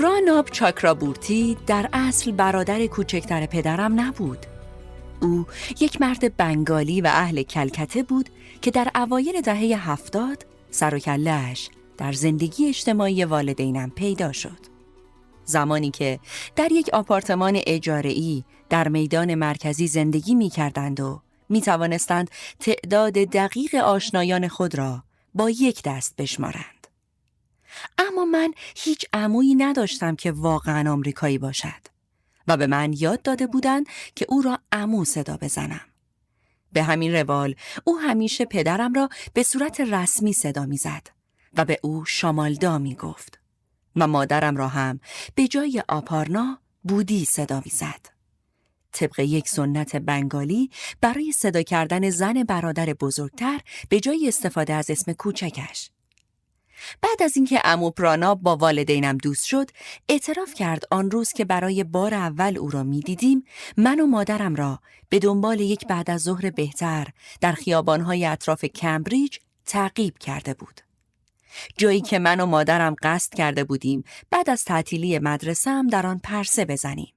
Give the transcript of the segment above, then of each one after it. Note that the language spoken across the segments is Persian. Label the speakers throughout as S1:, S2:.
S1: پراناب چاکرابورتی در اصل برادر کوچکتر پدرم نبود. او یک مرد بنگالی و اهل کلکته بود که در اوایل دهه هفتاد سر و کلش در زندگی اجتماعی والدینم پیدا شد. زمانی که در یک آپارتمان اجاره‌ای در میدان مرکزی زندگی می کردند و می توانستند تعداد دقیق آشنایان خود را با یک دست بشمارند. اما من هیچ عمویی نداشتم که واقعا آمریکایی باشد و به من یاد داده بودند که او را عمو صدا بزنم. به همین روال او همیشه پدرم را به صورت رسمی صدا می‌زد و به او شامالدا می گفت و مادرم را هم به جای آپارنا بودی صدا می‌زد. طبق یک سنت بنگالی برای صدا کردن زن برادر بزرگتر به جای استفاده از اسم کوچکش. بعد از اینکه امو پرانا با والدینم دوست شد، اعتراف کرد آن روز که برای بار اول او را می‌دیدیم، من و مادرم را به دنبال یک بعد از ظهر بهتر در خیابانهای اطراف کمبریج تعقیب کرده بود. جایی که من و مادرم قصد کرده بودیم بعد از تعطیلی مدرسه هم در آن پرسه بزنیم.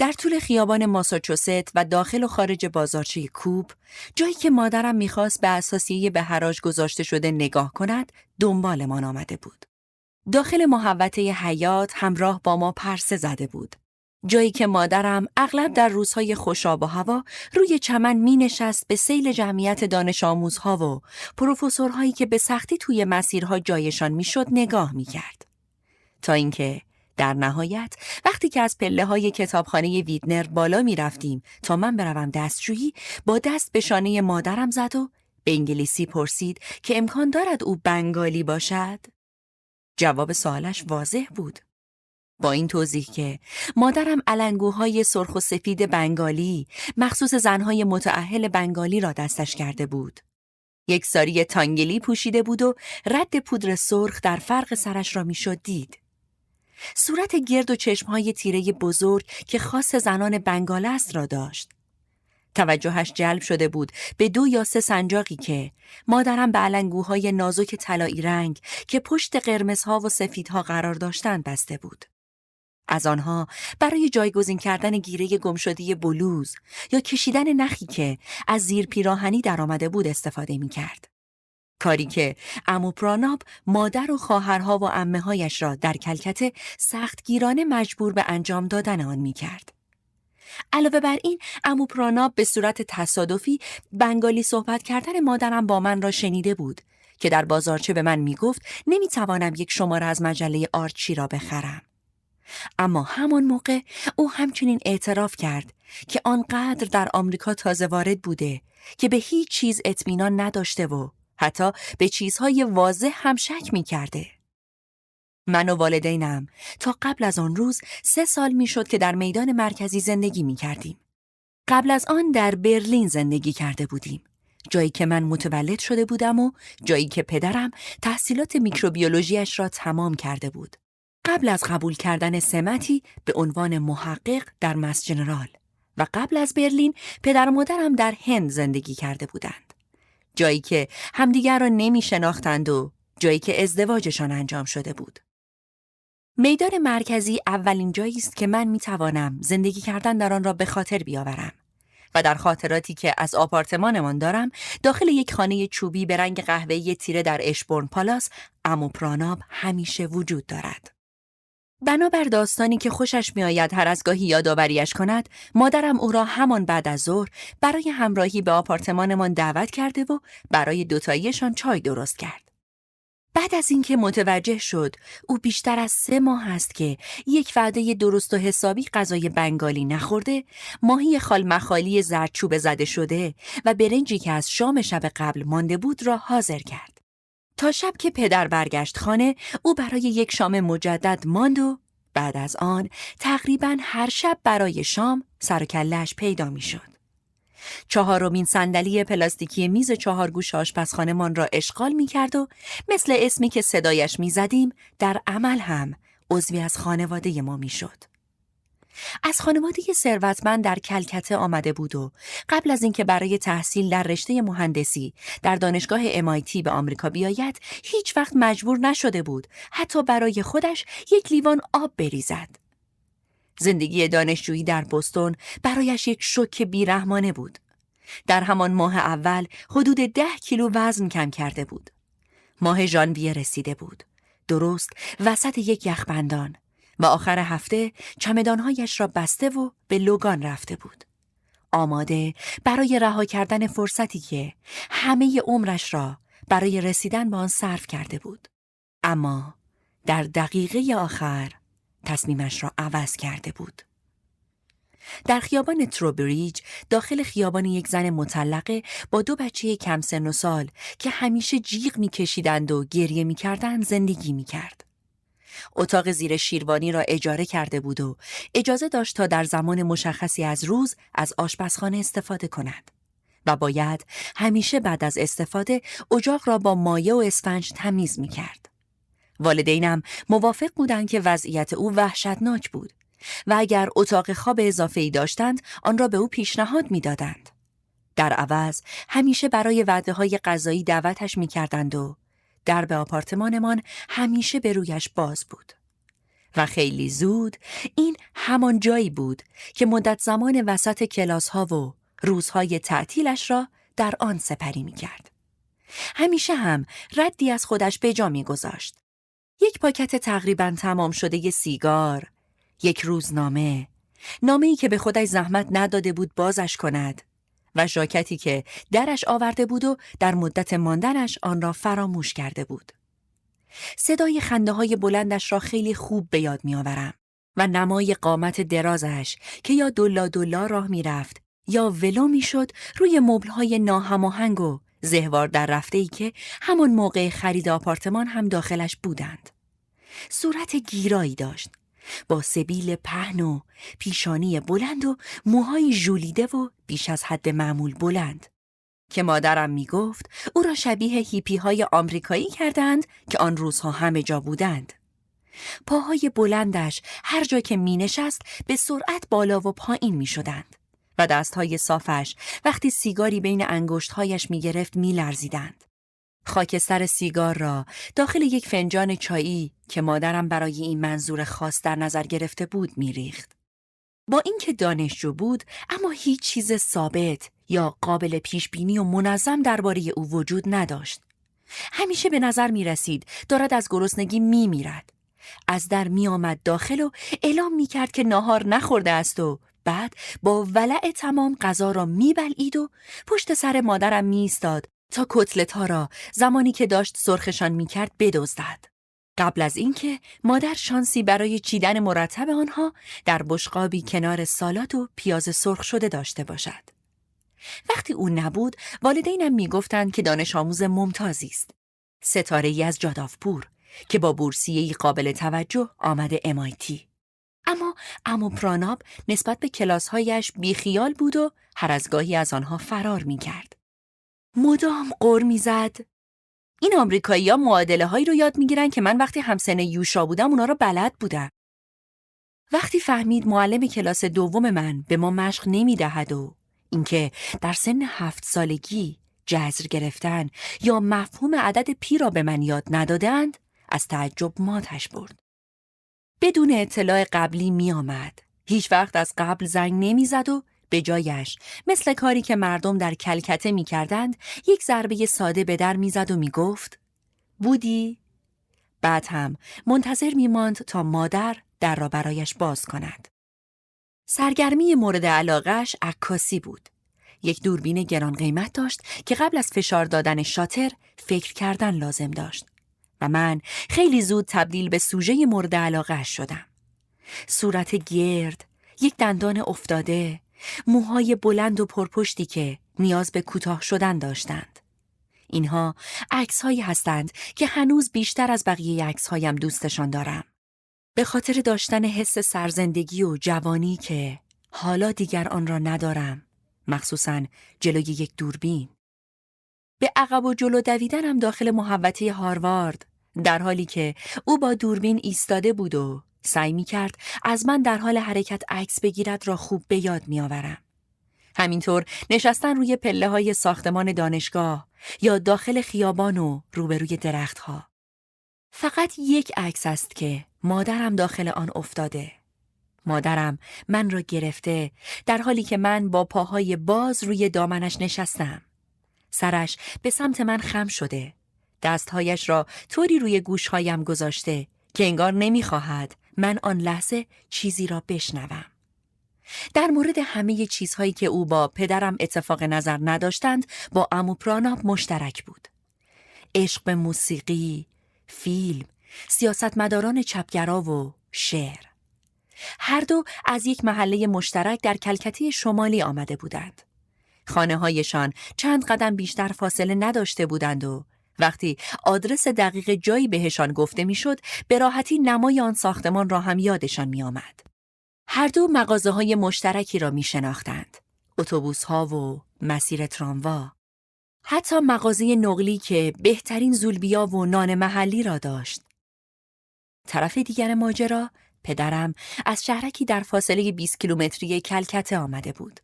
S1: در طول خیابان ماساچوست و داخل و خارج بازارچه کوب جایی که مادرم می‌خواست به اساسیه به حراج گذاشته شده نگاه کند دنبالمان آمده بود. داخل محوطه حیات همراه با ما پرسه زده بود. جایی که مادرم اغلب در روزهای خوشاب و هوا روی چمن می نشست به سیل جمعیت دانش آموزها و پروفسورهایی که به سختی توی مسیرها جایشان می‌شد نگاه می کرد. تا اینکه در نهایت وقتی که از پله های کتابخانه ویدنر بالا می رفتیم تا من بروم دستشویی با دست به شانه مادرم زد و به انگلیسی پرسید که امکان دارد او بنگالی باشد؟ جواب سوالش واضح بود. با این توضیح که مادرم علنگوهای سرخ و سفید بنگالی مخصوص زنهای متعهل بنگالی را دستش کرده بود. یک ساری تانگلی پوشیده بود و رد پودر سرخ در فرق سرش را می‌شد دید. صورت گرد و چشمهای تیره بزرگ که خاص زنان بنگال است را داشت. توجهش جلب شده بود به دو یا سه سنجاقی که مادرم به علنگوهای نازک طلایی رنگ که پشت قرمزها و سفیدها قرار داشتند بسته بود. از آنها برای جایگزین کردن گیره گمشدی بلوز یا کشیدن نخی که از زیر پیراهنی درآمده بود استفاده می کرد. کاری که امو پراناب مادر و خواهرها و امه هایش را در کلکته سختگیرانه مجبور به انجام دادن آن می کرد. علاوه بر این امو پراناب به صورت تصادفی بنگالی صحبت کردن مادرم با من را شنیده بود که در بازارچه به من می گفت نمی توانم یک شماره از مجله آرچی را بخرم. اما همان موقع او همچنین اعتراف کرد که آنقدر در آمریکا تازه وارد بوده که به هیچ چیز اطمینان نداشته و حتی به چیزهای واضح هم شک می کرده. من و والدینم تا قبل از آن روز سه سال می شد که در میدان مرکزی زندگی می کردیم. قبل از آن در برلین زندگی کرده بودیم. جایی که من متولد شده بودم و جایی که پدرم تحصیلات میکروبیولوژیش را تمام کرده بود. قبل از قبول کردن سمتی به عنوان محقق در مس جنرال و قبل از برلین پدر و مادرم در هند زندگی کرده بودند. جایی که همدیگر را نمی شناختند و جایی که ازدواجشان انجام شده بود. میدان مرکزی اولین جایی است که من می توانم زندگی کردن در آن را به خاطر بیاورم. و در خاطراتی که از آپارتمانمان دارم داخل یک خانه چوبی به رنگ قهوه‌ای تیره در اشبورن پالاس امو پراناب همیشه وجود دارد. بنابر داستانی که خوشش میآید هر از گاهی یادآوریش کند مادرم او را همان بعد از ظهر برای همراهی به آپارتمانمان دعوت کرده و برای دوتاییشان چای درست کرد. بعد از اینکه متوجه شد او بیشتر از سه ماه است که یک وعده درست و حسابی غذای بنگالی نخورده ماهی خالمخالی زردچوبه زده شده و برنجی که از شام شب قبل مانده بود را حاضر کرد. تا شب که پدر برگشت خانه او برای یک شام مجدد ماند و بعد از آن تقریبا هر شب برای شام سر کلش پیدا می شد. چهارمین صندلی پلاستیکی میز چهارگوش آشپزخانهمان را اشغال می کرد و مثل اسمی که صدایش می زدیم در عمل هم عضوی از خانواده ما می شد. از خانواده ثروتمند در کلکته آمده بود و قبل از اینکه برای تحصیل در رشته مهندسی در دانشگاه MIT به آمریکا بیاید هیچ وقت مجبور نشده بود حتی برای خودش یک لیوان آب بریزد. زندگی دانشجویی در بستون برایش یک شوک بیرحمانه بود. در همان ماه اول حدود ده کیلو وزن کم کرده بود. ماه ژانویه رسیده بود. درست وسط یک یخبندان. و آخر هفته چمدانهایش را بسته و به لوگان رفته بود. آماده برای رها کردن فرصتی که همه عمرش را برای رسیدن به آن صرف کرده بود. اما در دقیقه آخر تصمیمش را عوض کرده بود. در خیابان تروبریج داخل خیابان یک زن مطلقه با دو بچه کم سن و سال که همیشه جیغ میکشیدند و گریه می‌کردند زندگی می‌کرد. اتاق زیر شیروانی را اجاره کرده بود و اجازه داشت تا در زمان مشخصی از روز از آشپزخانه استفاده کند و باید همیشه بعد از استفاده اجاق را با مایه و اسفنج تمیز می کرد. والدینم موافق بودند که وضعیت او وحشتناک بود و اگر اتاق خواب اضافه ای داشتند آن را به او پیشنهاد می‌دادند. در عوض همیشه برای وعده های غذایی دعوتش می کردند و درب آپارتمانمان همیشه به رویش باز بود. و خیلی زود این همان جایی بود که مدت زمان وسط کلاس ها و روزهای تعطیلش را در آن سپری می کرد. همیشه هم ردی از خودش به جا می گذاشت. یک پاکت تقریبا تمام شده ی سیگار، یک روزنامه، نامه ای که به خودش زحمت نداده بود بازش کند و ژاکتی که درش آورده بود و در مدت ماندنش آن را فراموش کرده بود. صدای خنده های بلندش را خیلی خوب به یاد میآورم و نمای قامت درازش که یا دلا دلا راه می‌رفت یا ولو می‌شد روی های ناهماهنگ و زهوار در رفته ای که همان موقع خرید آپارتمان هم داخلش بودند. صورت گیرایی داشت با سبیل پهن و پیشانی بلند و موهای ژولیده و بیش از حد معمول بلند که مادرم می گفت او را شبیه هیپی های آمریکایی کردند که آن روزها همه جا بودند. پاهای بلندش هر جا که می نشست به سرعت بالا و پایین می شدند و دستهای صافش وقتی سیگاری بین انگشتهایش می گرفت می لرزیدند. خاکستر سیگار را داخل یک فنجان چایی که مادرم برای این منظور خاص در نظر گرفته بود میریخت. با اینکه دانشجو بود اما هیچ چیز ثابت یا قابل پیش بینی و منظم درباره او وجود نداشت. همیشه به نظر می رسید دارد از گرسنگی می میرد. از در می آمد داخل و اعلام می کرد که ناهار نخورده است و بعد با ولع تمام غذا را می بلید و پشت سر مادرم می ایستاد تا کتلت ها را زمانی که داشت سرخشان می کرد بدزدد. قبل از اینکه مادر شانسی برای چیدن مرتب آنها در بشقابی کنار سالات و پیاز سرخ شده داشته باشد. وقتی او نبود، والدینم می‌گفتند که دانش آموز ممتازی است. ستاره ای از جادافپور که با بورسیه قابل توجه آمده MIT. اما امو پراناب نسبت به کلاسهایش بیخیال بود و هر از گاهی از آنها فرار می کرد. مدام قر می‌زد این آمریکایی ها معادله هایی رو یاد می‌گیرن که من وقتی همسن یوشا بودم اونا رو بلد بودم. وقتی فهمید معلم کلاس دوم من به ما مشق نمی‌دهد و اینکه در سن هفت سالگی جزر گرفتن یا مفهوم عدد پی را به من یاد ندادند از تعجب ماتش برد. بدون اطلاع قبلی می آمد. هیچ وقت از قبل زنگ نمی‌زد و به جایش مثل کاری که مردم در کلکته می کردند یک ضربه ساده به در می‌زد و می گفت بودی؟ بعد هم منتظر می ماند تا مادر در را برایش باز کند. سرگرمی مورد علاقش عکاسی بود. یک دوربین گران قیمت داشت که قبل از فشار دادن شاتر فکر کردن لازم داشت و من خیلی زود تبدیل به سوژه مورد علاقه شدم. صورت گرد، یک دندان افتاده، موهای بلند و پرپشتی که نیاز به کوتاه شدن داشتند. اینها عکس هایی هستند که هنوز بیشتر از بقیه عکس هایم دوستشان دارم. به خاطر داشتن حس سرزندگی و جوانی که حالا دیگر آن را ندارم. مخصوصا جلوی یک دوربین. به عقب و جلو دویدنم داخل محوطه هاروارد در حالی که او با دوربین ایستاده بود و سعی می کرد از من در حال حرکت عکس بگیرد را خوب به یاد می آورم. همینطور نشستن روی پله های ساختمان دانشگاه یا داخل خیابان و روبروی درختها. فقط یک عکس است که مادرم داخل آن افتاده. مادرم من را گرفته در حالی که من با پاهای باز روی دامنش نشستم. سرش به سمت من خم شده. دستهایش را طوری روی گوشهایم گذاشته که انگار نمی‌خواهد من آن لحظه چیزی را بشنوم. در مورد همه چیزهایی که او با پدرم اتفاق نظر نداشتند با امو پراناب مشترک بود. عشق به موسیقی، فیلم، سیاستمداران چپگرا و شعر. هر دو از یک محله مشترک در کلکتی شمالی آمده بودند. خانه هایشان چند قدم بیشتر فاصله نداشته بودند و وقتی آدرس دقیق جایی بهشان گفته می‌شد به راحتی نمای آن ساختمان را هم یادشان می آمد. هر دو مغازه های مشترکی را می شناختند. اتوبوس ها و مسیر تراموا. حتی مغازه نقلی که بهترین زولبیا و نان محلی را داشت. طرف دیگر ماجرا پدرم از شهرکی در فاصله 20 کیلومتری کلکته آمده بود.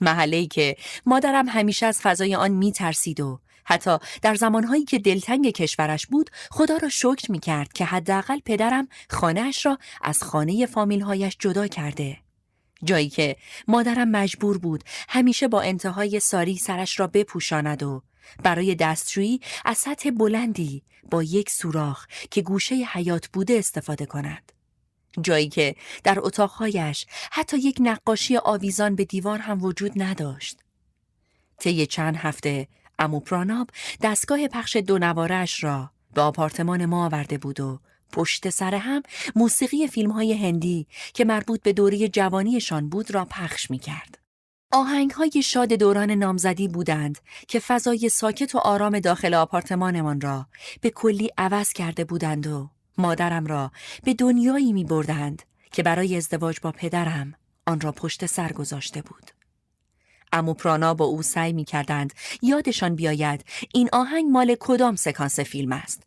S1: محله‌ای که مادرم همیشه از فضای آن می ترسید و حتی در زمانهایی که دلتنگ کشورش بود خدا را شکر می کرد که حداقل پدرم خانهاش را از خانه فامیلهایش جدا کرده. جایی که مادرم مجبور بود همیشه با انتهای ساری سرش را بپوشاند و برای دستشویی از سطح بلندی با یک سوراخ که گوشه حیات بوده استفاده کند. جایی که در اتاقهایش حتی یک نقاشی آویزان به دیوار هم وجود نداشت. طی چند هفته امو پراناب دستگاه پخش دو نوارش را به آپارتمان ما آورده بود و پشت سر هم موسیقی فیلم های هندی که مربوط به دوره جوانیشان بود را پخش می کرد. آهنگ های شاد دوران نامزدی بودند که فضای ساکت و آرام داخل آپارتمانمان را به کلی عوض کرده بودند و مادرم را به دنیایی می بردند که برای ازدواج با پدرم آن را پشت سر گذاشته بود. امو پرانا با او سعی می کردند یادشان بیاید این آهنگ مال کدام سکانس فیلم است.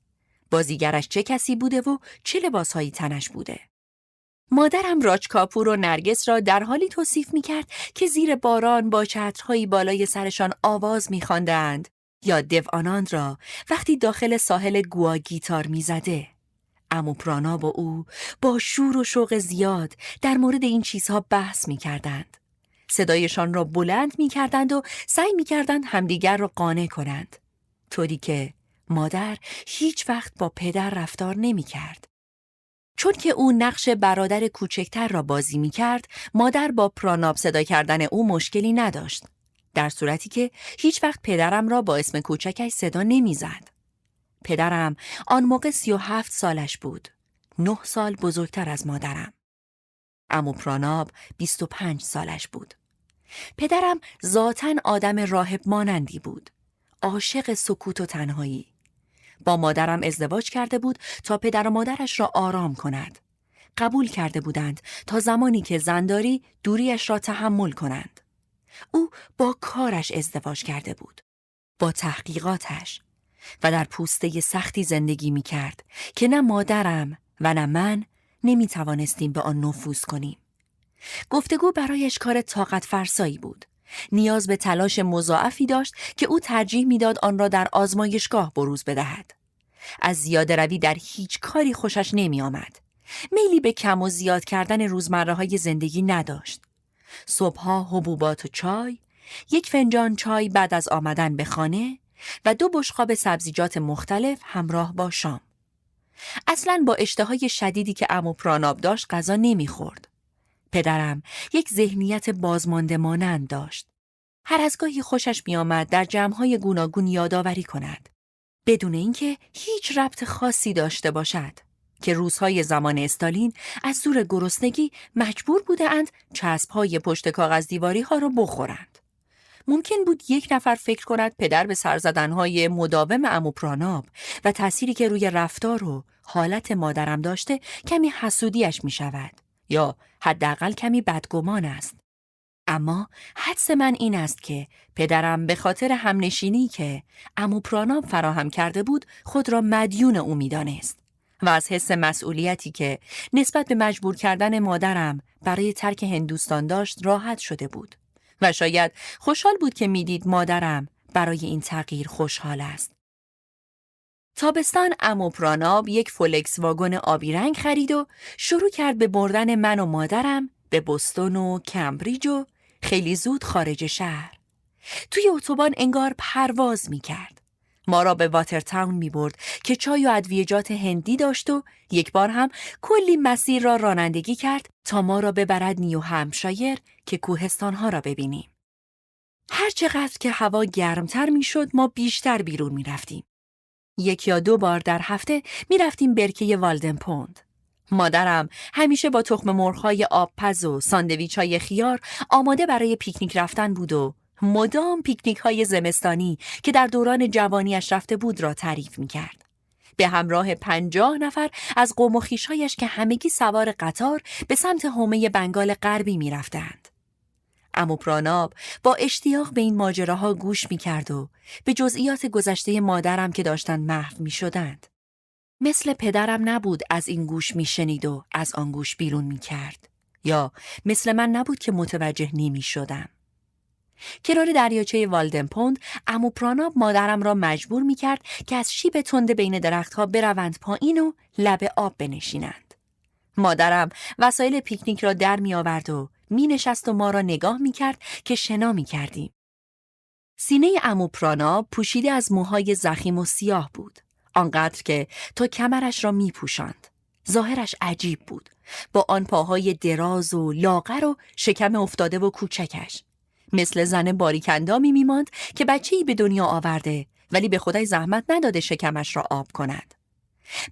S1: بازیگرش چه کسی بوده و چه لباسهایی تنش بوده. مادرم راج کاپور و نرگس را در حالی توصیف می کرد که زیر باران با چترهایی بالای سرشان آواز می خواندند یا دو آناند را وقتی داخل ساحل گوا گیتار می زده. امو پرانا با او با شور و شوق زیاد در مورد این چیزها بحث می کردند. صدایشان را بلند می کردند و سعی می کردند همدیگر را قانع کنند. طوری که مادر هیچ وقت با پدر رفتار نمی کرد. چون که او نقش برادر کوچکتر را بازی می کرد، مادر با پراناب صدا کردن او مشکلی نداشت. در صورتی که هیچ وقت پدرم را با اسم کوچکش صدا نمی‌زد. پدرم آن موقع سی و هفت سالش بود. نه سال بزرگتر از مادرم. امو پراناب بیست و پنج سالش بود. پدرم ذاتا آدم راهب مانندی بود. عاشق سکوت و تنهایی. با مادرم ازدواج کرده بود تا پدر و مادرش را آرام کند. قبول کرده بودند تا زمانی که زنداری دوریش را تحمل کنند. او با کارش ازدواج کرده بود. با تحقیقاتش و در پوسته سختی زندگی می کرد که نه مادرم و نه من نمی توانستیم به آن نفوذ کنیم. گفتگو برایش کار طاقت فرسایی بود. نیاز به تلاش مضاعفی داشت که او ترجیح می‌داد آن را در آزمایشگاه بروز بدهد. از زیاده روی در هیچ کاری خوشش نمی آمد. میلی به کم و زیاد کردن روزمره های زندگی نداشت. صبحها حبوبات و چای، یک فنجان چای بعد از آمدن به خانه و دو بشقاب سبزیجات مختلف همراه با شام. اصلا با اشتهای شدیدی که امو پراناب داشت غذا نمی‌خورد. پدرم یک ذهنیت بازمانده مانند داشت. هر از گاهی خوشش میآمد در جمعهای گوناگون یادآوری کند. بدون اینکه هیچ ربط خاصی داشته باشد. که روزهای زمان استالین از زور گرسنگی مجبور بودند چسبهای پشت کاغذ دیواری ها را بخورند. ممکن بود یک نفر فکر کند پدر به سرزدنهای مداوم اموپراناب و تأثیری که روی رفتار و حالت مادرم داشته کمی حسودیش می شود یا حداقل کمی بدگمان است. اما حدس من این است که پدرم به خاطر همنشینی که اموپراناب فراهم کرده بود خود را مدیون او می‌دانست و از حس مسئولیتی که نسبت به مجبور کردن مادرم برای ترک هندوستان داشت راحت شده بود و شاید خوشحال بود که می‌دید مادرم برای این تغییر خوشحال است. تابستان امو پراناب یک فولکس واگن آبی رنگ خرید و شروع کرد به بردن من و مادرم به بستون و کمبریج و خیلی زود خارج شهر. توی اتوبان انگار پرواز می کرد. ما را به واترتاون می برد که چای و ادویجات هندی داشت و یک بار هم کلی مسیر را رانندگی کرد تا ما را ببرد نیو همشایر که کوهستانها را ببینیم. هر چقدر که هوا گرمتر می شد ما بیشتر بیرون می رفتیم. یک یا دو بار در هفته می رفتیم برکه والدن پوند. مادرم همیشه با تخم مرغ‌های آبپز و ساندویچ های خیار آماده برای پیکنیک رفتن بود و مدام پیکنیک های زمستانی که در دوران جوانیش رفته بود را تعریف می کرد. به همراه پنجاه نفر از قوم و که همگی سوار قطار به سمت حومه بنگال غربی می رفتند. امو پراناب با اشتیاق به این ماجراها گوش می کرد و به جزئیات گذشته مادرم که داشتند محو می شدند. مثل پدرم نبود از این گوش می شنید و از آن گوش بیرون می کرد. یا مثل من نبود که متوجه نمی شدم. کنار دریاچه والدنپوند امو پراناب مادرم را مجبور می کرد که از شیب تند بین درختها بروند پایین و لب آب بنشینند. مادرم وسایل پیکنیک را در می آورد و می نشست و ما را نگاه می کرد که شنا می کردیم. سینه امو پراناب پوشیده از موهای زخیم و سیاه بود. آنقدر که تا کمرش را می پوشند. ظاهرش عجیب بود. با آن پاهای دراز و لاغر و شکم افتاده و کوچکش. مثل زن باریکندامی میماند که بچه‌ای به دنیا آورده ولی به خدای زحمت نداده شکمش را آب کند.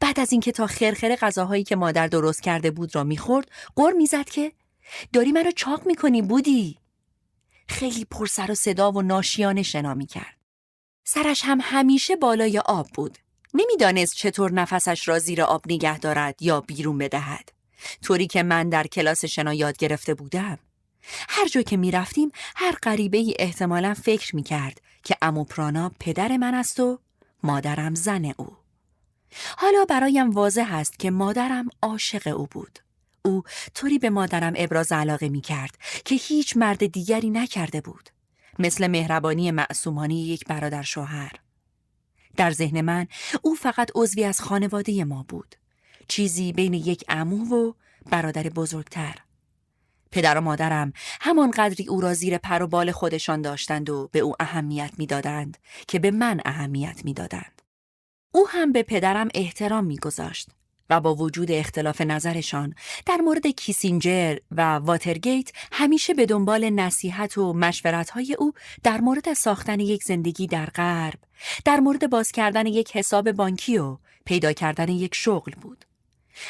S1: بعد از اینکه تا خرخره غذاهایی که مادر درست کرده بود را می‌خورد قر می‌زد که داری منو چاق می‌کنی بودی. خیلی پرسر و صدا و ناشیانه شنا می‌کرد. سرش هم همیشه بالای آب بود. نمی‌دانست چطور نفسش را زیر آب نگه دارد یا بیرون بدهد. طوری که من در کلاس شنا یاد گرفته بودم. هر جا که می رفتیم هر غریبه ای احتمالا فکر می کرد که امو پرانا پدر من است و مادرم زن او. حالا برایم واضح است که مادرم عاشق او بود. او طوری به مادرم ابراز علاقه می کرد که هیچ مرد دیگری نکرده بود. مثل مهربانی معصومانی یک برادر شوهر. در ذهن من او فقط عضوی از خانواده ما بود. چیزی بین یک عمو و برادر بزرگتر. پدر و مادرم همان قدری او را زیر پر و بال خودشان داشتند و به او اهمیت می‌دادند که به من اهمیت می‌دادند. او هم به پدرم احترام میگذاشت و با وجود اختلاف نظرشان در مورد کیسینجر و واترگیت همیشه به دنبال نصیحت و مشورتهای او در مورد ساختن یک زندگی در غرب، در مورد باز کردن یک حساب بانکی و پیدا کردن یک شغل بود.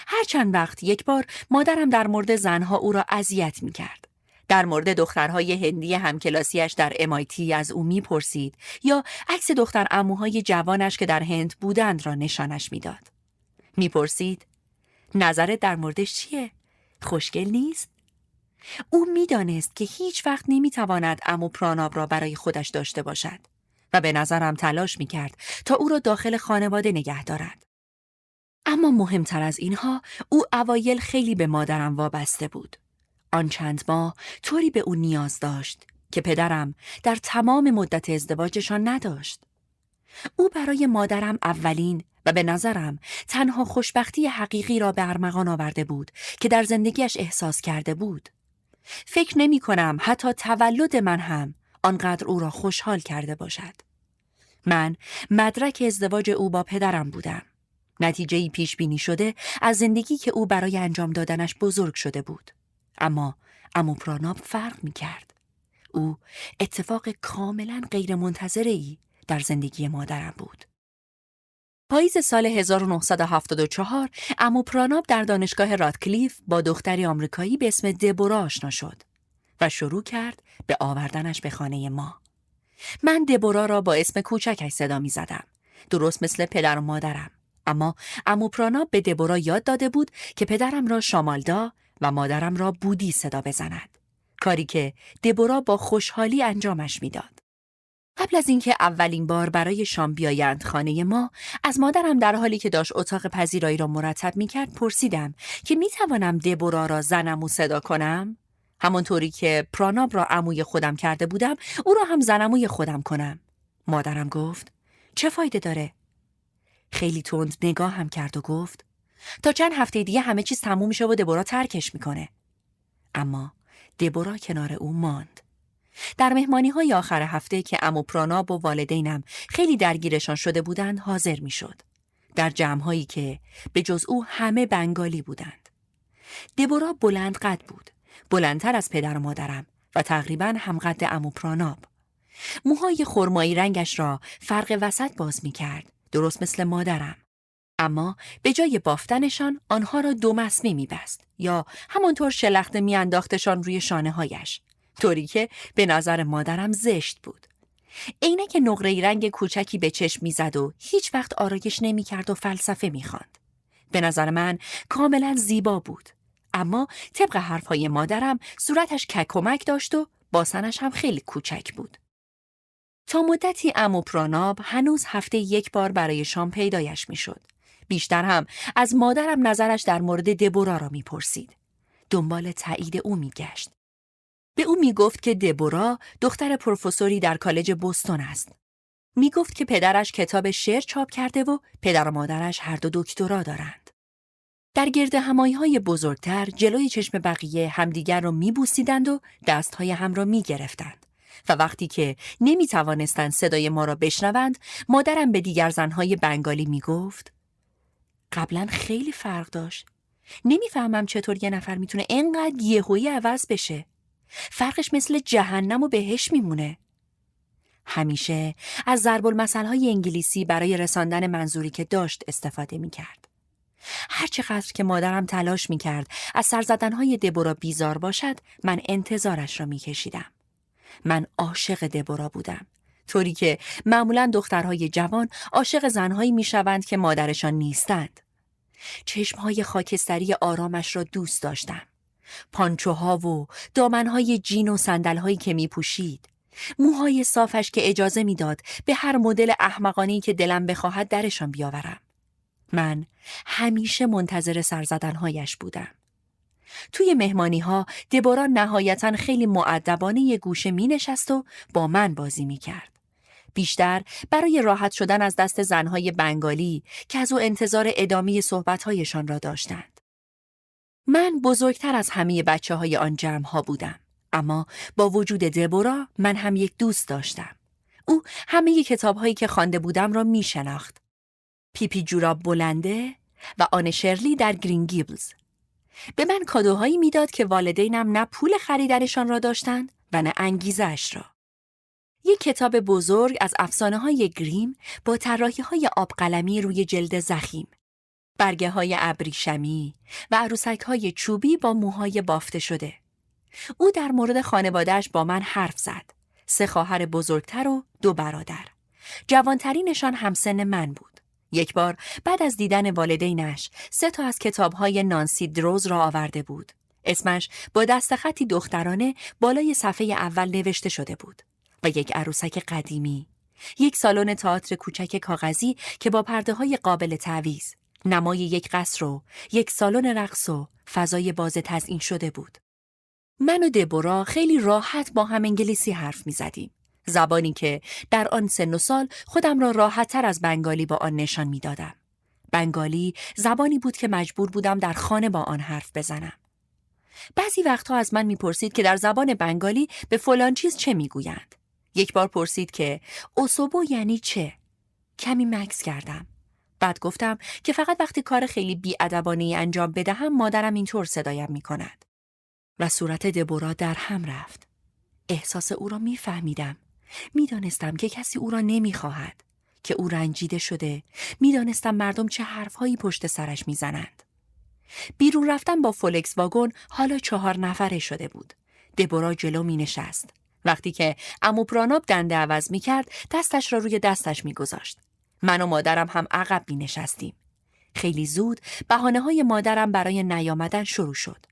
S1: هر چند وقت یک بار مادرم در مورد زنها او را اذیت می کرد. در مورد دخترهای هندی همکلاسیش در امایتی از او می‌پرسید یا عکس دختر اموهای جوانش که در هند بودند را نشانش می‌داد. می‌پرسید نظرت در موردش چیه؟ خوشگل نیست؟ او می‌دانست که هیچ وقت نمی‌تواند امو پراناب را برای خودش داشته باشد و به نظرم تلاش می‌کرد تا او را داخل خانواده نگه دارد. اما مهمتر از اینها او اوایل خیلی به مادرم وابسته بود. آن چند ماه طوری به او نیاز داشت که پدرم در تمام مدت ازدواجشان نداشت. او برای مادرم اولین و به نظرم تنها خوشبختی حقیقی را به ارمغان آورده بود که در زندگیش احساس کرده بود. فکر نمی کنم حتی تولد من هم آنقدر او را خوشحال کرده باشد. من مدرک ازدواج او با پدرم بودم. نتیجه پیش بینی شده از زندگی که او برای انجام دادنش بزرگ شده بود. اما امو پراناب فرق می کرد. او اتفاق کاملا غیر ای در زندگی مادرم بود. پاییز سال 1974 امو پراناب در دانشگاه رادکلیف با دختری آمریکایی به اسم دبورا آشنا شد و شروع کرد به آوردنش به خانه ما. من دبورا را با اسم کوچکش صدا می زدم. درست مثل پدر و مادرم. اما امو پرانا به دبورا یاد داده بود که پدرم را شامالدا و مادرم را بودی صدا بزند. کاری که دبورا با خوشحالی انجامش می‌داد. قبل از اینکه اولین بار برای شام بیایند خانه ما از مادرم در حالی که داشت اتاق پذیرایی را مرتب می کرد پرسیدم که می توانم دبورا را زنمو صدا کنم؟ همانطوری که پراناب را عموی خودم کرده بودم او را هم زنموی خودم کنم. مادرم گفت چه فایده داره؟ خیلی تند نگاه هم کرد و گفت تا چند هفته دیگه همه چیز تموم میشه و دبورا ترکش می‌کنه. اما دبورا کنار او ماند. در مهمانی های آخر هفته که امو پراناب و والدینم خیلی درگیرشان شده بودند حاضر می‌شد. در جمع هایی که به جز او همه بنگالی بودند. دبورا بلند قد بود. بلندتر از پدر و مادرم و تقریبا همقد امو پراناب. موهای خرمایی رنگش را فرق وسط باز می کرد. درست مثل مادرم. اما به جای بافتنشان آنها را دو مسمی می بست یا همانطور شلخته می انداختشان روی شانه هایش طوری که به نظر مادرم زشت بود. عینک نقره رنگ کوچکی به چشم می‌زد و هیچ وقت آرایش نمی‌کرد و فلسفه می‌خواند. به نظر من کاملا زیبا بود. اما طبق حرفهای مادرم صورتش ککمک داشت و باسنش هم خیلی کوچک بود. تا مدتی امو پراناب هنوز هفته یک بار برای شام پیدایش می‌شد. بیشتر هم از مادرم نظرش در مورد دبورا را می‌پرسید. دنبال تایید او میگشت. به او می‌گفت که دبورا دختر پروفسوری در کالج بوستون است. می‌گفت که پدرش کتاب شعر چاپ کرده و پدر و مادرش هر دو دکترا دارند. در گرد همایی های بزرگتر جلوی چشم بقیه همدیگر را میبوسیدند و دستهای هم را می‌گرفتند. و وقتی که نمی توانستند صدای ما را بشنوند مادرم به دیگر زنهای بنگالی می گفت قبلا خیلی فرق داشت نمی‌فهمم چطور یه نفر می‌تونه انقدر یهویی عوض بشه فرقش مثل جهنم و بهش میمونه. همیشه از ضرب های انگلیسی برای رساندن منظوری که داشت استفاده می‌کرد. هر چقدر که مادرم تلاش می‌کرد از سرزدنهای دبورا بیزار باشد من انتظارش را میکشیدم. من عاشق دبورا بودم. طوری که معمولا دخترهای جوان عاشق زنهایی می‌شوند که مادرشان نیستند. چشمهای خاکستری آرامش را دوست داشتم. پانچوها و دامنهای جین و سندلهایی که می پوشید. موهای صافش که اجازه می‌داد به هر مدل احمقانی که دلم بخواهد درشان بیاورم. من همیشه منتظر سرزدنهایش بودم. توی مهمانی ها دبورا نهایتا خیلی معدبانه یه گوشه می نشست و با من بازی می کرد. بیشتر برای راحت شدن از دست زنهای بنگالی که از او انتظار ادامه صحبتهایشان را داشتند. من بزرگتر از همه بچه های آن جمع ها بودم. اما با وجود دبورا من هم یک دوست داشتم. او همه کتاب هایی که خوانده بودم را می شناخت. پیپی جوراب بلنده و آن شرلی در گرین گیبلز. به من کادوهایی می‌داد که والدینم نه پول خریدنشان را داشتند و نه انگیزش را. یک کتاب بزرگ از افسانه های گریم با طراحی های آب روی جلد زخیم برگه های ابریشمی و عروسک های چوبی با موهای بافته شده. او در مورد خانوادهش با من حرف زد. سه خواهر بزرگتر و دو برادر. جوانترینشان همسن من بود. یک بار بعد از دیدن والدینش سه تا از های نانسی دروز را آورده بود. اسمش با دست خطی دخترانه بالای صفحه اول نوشته شده بود و یک عروسک قدیمی یک سالن تئاتر کوچک کاغذی که با پرده های قابل تعویز نمای یک قصر و یک سالن رقص و فضای باز تزئین شده بود. من و دبورا خیلی راحت با هم انگلیسی حرف می زدیم. زبانی که در آن سن و سال خودم را راحتتر از بنگالی با آن نشان می دادم. بنگالی زبانی بود که مجبور بودم در خانه با آن حرف بزنم. بعضی وقتها از من می‌پرسید که در زبان بنگالی به فلان چیز چه می‌گویند. یک بار پرسید که اوسوبو یعنی چه؟ کمی مکس کردم. بعد گفتم که فقط وقتی کار خیلی بیادبانه انجام بدهم مادرم اینطور صدایم می کند. و صورت دبورا در هم رفت. احساس او را میفهمیدم. می‌دانستم که کسی او را نمی‌خواهد. که او رنجیده شده. می‌دانستم مردم چه حرفهایی پشت سرش می‌زنند. بیرون رفتن با فولکس واگن حالا چهار نفره شده بود. دبورا جلو می نشست. وقتی که امو پراناب دنده عوض می کرد دستش را روی دستش می گذاشت. من و مادرم هم عقب می نشستیم. خیلی زود بحانه های مادرم برای نیامدن شروع شد.